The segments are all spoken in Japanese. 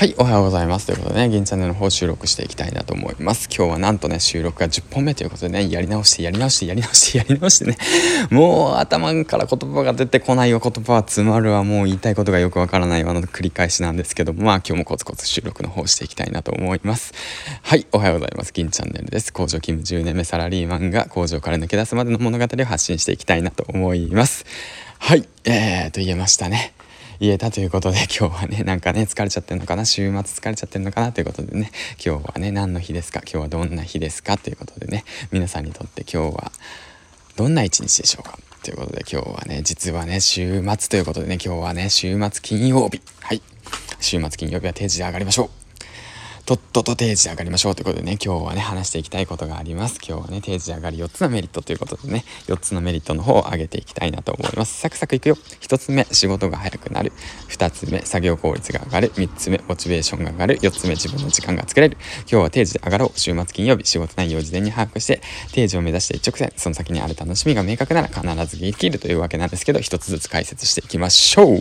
はい、おはようございます。ということでね、銀チャンネルの方収録していきたいなと思います。今日はなんとね、収録が10本目ということでね、やり直して、やり直して、やり直して、やり直してね、もう頭から言葉が出てこないわ、言葉は詰まるわ、もう言いたいことがよくわからないわの繰り返しなんですけども、まあ今日もコツコツ収録の方していきたいなと思います。はい、おはようございます。銀チャンネルです。工場勤務10年目サラリーマンが工場から抜け出すまでの物語を発信していきたいなと思います。はい、えーと言えましたね。言えたということで 今日はねなんかね疲れちゃってるのかな週末疲れちゃってるのかなということでね今日はね何の日ですか今日はどんな日ですかということでね皆さんにとって今日はどんな一日でしょうかということで今日はね実はね週末ということでね今日はね週末金曜日。はい。週末金曜日は定時で上がりましょう。とっとと定時上がりましょうということでね、今日はね、話していきたいことがあります。今日はね、定時上がり4つのメリットということでね、4つのメリットの方を上げていきたいなと思います。サクサクいくよ。1つ目、仕事が早くなる。2つ目、作業効率が上がる。3つ目、モチベーションが上がる。4つ目、自分の時間が作れる。今日は定時で上がろう。週末金曜日、仕事内容を事前に把握して、定時を目指して一直線、その先にある楽しみが明確なら必ずできるというわけなんですけど、1つずつ解説していきましょう。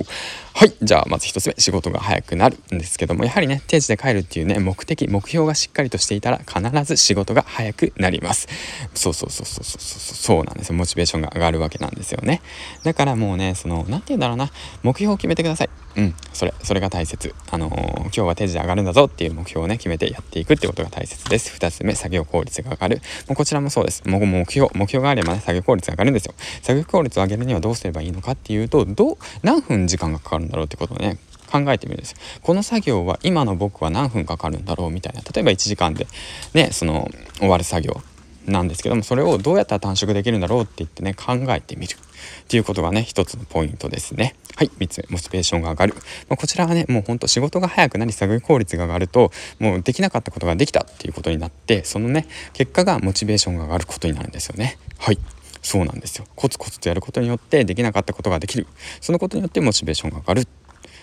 はい。じゃあ、まず1つ目、仕事が早くなるんですけども、やはりね、定時で帰るっていうね、目的、目標がしっかりとしていたら、必ず仕事が早くなります。そうそうそうそうそうそうそうなんですよ。モチベーションが上がるわけなんですよね。だからもうね、その、何て言うんだろうな、目標を決めてください。うん、それ、それが大切。あのー、今日は定時で上がるんだぞっていう目標をね、決めてやっていくってことが大切です。2つ目、作業効率が上がる。もうこちらもそうです。もう目標、目標があればね、作業効率が上がるんですよ。作業効率を上げるにはどうすればいいのかっていうと、どう、何分時間がかかるんだろうってことをね、考えてみるんですこの作業は今の僕は何分かかるんだろうみたいな。例えば1時間でねその終わる作業なんですけどもそれをどうやったら短縮できるんだろうって言ってね考えてみる。っていうことがね一つのポイントですね。はい3つ目モチベーションが上がる、まあ、こちらはねもうほんと仕事が早くなり作業効率が上がるともうできなかったことができたっていうことになってそのね結果がモチベーションが上がることになるんですよね。はいそうなんですよ。コツコツとやることによってできなかったことができる。そのことによってモチベーションが上がる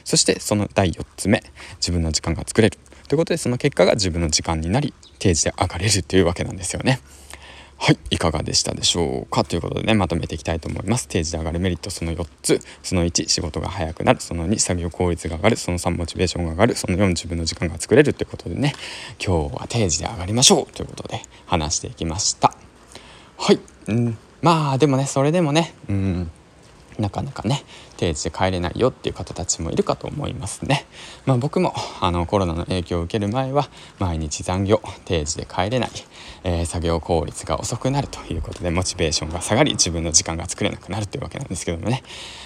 そしてその第4つ目自分の時間が作れるということでその結果が自分の時間になり定時で上がれるというわけなんですよね。はい、いかがでしたでしょうか？ということでね、まとめていきたいと思います。定時で上がるメリットその4つ。その1、仕事が早くなる。その2、作業効率が上がる。その3、モチベーションが上がる。その4、自分の時間が作れるということでね、今日は定時で上がりましょうということで話していきました。はい、うん、まあでもね、それでもね、うん、なかなかね定時で帰れないよっていう方たちもいるかと思いますね。まあ、僕もあのコロナの影響を受ける前は毎日残業定時で帰れない、えー、作業効率が遅くなるということでモチベーションが下がり自分の時間が作れなくなるというわけなんですけどもね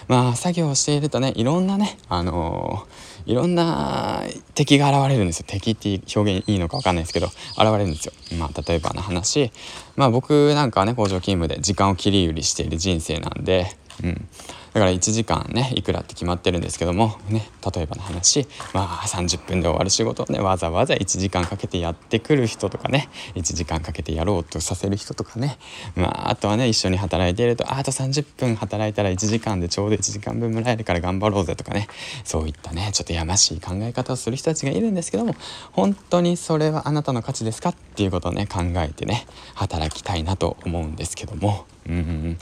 まあ作業をしているとねいろんなねあのー、いろんな敵が現れるんですよ敵って表現いいのか分かんないですけど現れるんですよ。まあ、例えばの話まあ僕なんかはね工場勤務で時間を切り売りしている人生なんでうん、だから1時間ねいくらって決まってるんですけどもね例えばの話まあ30分で終わる仕事をねわざわざ1時間かけてやってくる人とかね1時間かけてやろうとさせる人とかねまああとはね一緒に働いているとあと30分働いたら1時間でちょうど1時間分もらえるから頑張ろうぜとかねそういったねちょっとやましい考え方をする人たちがいるんですけども本当にそれはあなたの価値ですかっていうことをね考えてね働きたいなと思うんですけどもうん。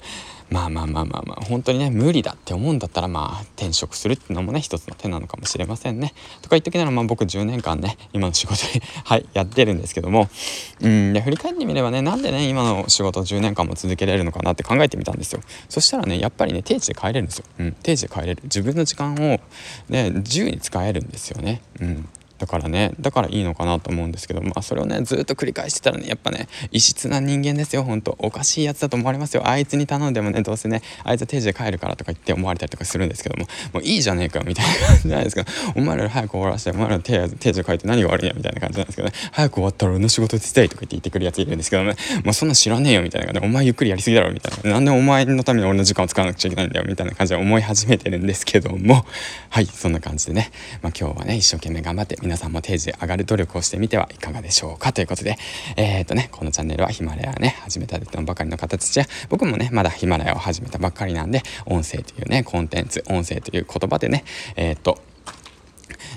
まあまあまあまあまあ本当にね無理だって思うんだったらまあ転職するっていうのもね一つの手なのかもしれませんね。とか言っときならまあ僕10年間ね今の仕事にはいやってるんですけどもうんで振り返ってみればねなんでね今の仕事10年間も続けられるのかなって考えてみたんですよ。そしたらねやっぱりね定時で帰れるんですよ。うん、定時で帰れる自分の時間をね自由に使えるんですよね。うんだからねだからいいのかなと思うんですけどまあそれをねずっと繰り返してたらねやっぱね異質な人間ですよほんとおかしいやつだと思われますよ。あいつに頼んでもねどうせねあいつは定時で帰るからとか言って思われたりとかするんですけどももういいじゃねえかみたいな感じじゃないですか。お前ら早く終わらせてお前ら定時定時で帰って何が悪いんやみたいな感じなんですけどね。早く終わったら俺の仕事手伝いとか言って言ってくるやついるんですけどね。もうそんな知らねえよみたいな感じでお前ゆっくりやりすぎだろみたいな。なんでお前のために俺の時間を使わなくちゃいけないんだよみたいな感じで思い始めてるんですけども。はいそんな感じでね。まあ今日はね一生懸命頑張って皆さんも定時上がる努力をしてみてはいかがでしょうかということで、えっ、ー、とね、このチャンネルはヒマラヤね、始めたばかりの方たちや、僕もね、まだヒマラヤを始めたばっかりなんで、音声というね、コンテンツ、音声という言葉でね、えっ、ー、と、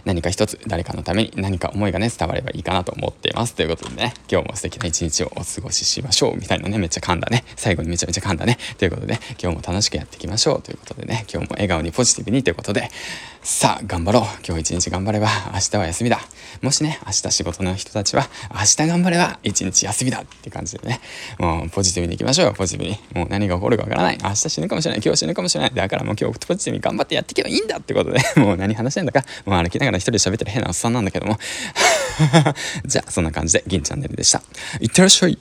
何か一つ誰かのために何か思いがね伝わればいいかなと思っています。ということでね今日も素敵な一日をお過ごししましょうみたいなねめっちゃ噛んだね。最後にめちゃめちゃ噛んだね。ということで今日も楽しくやっていきましょう。ということでね今日も笑顔にポジティブにということで。さあ頑張ろう。今日一日頑張れば明日は休みだ。もしね明日仕事の人たちは明日頑張れば一日休みだ。って感じでね。もうポジティブにいきましょう。ポジティブに。もう何が起こるかわからない。明日死ぬかもしれない。今日死ぬかもしれない。だからもう今日ポジティブに頑張ってやっていけばいいんだ。ってことでもう何話してんだか。もう歩きながら一人で喋ってる変なおっさんなんだけども。じゃあそんな感じで銀チャンネルでした。いってらっしゃい。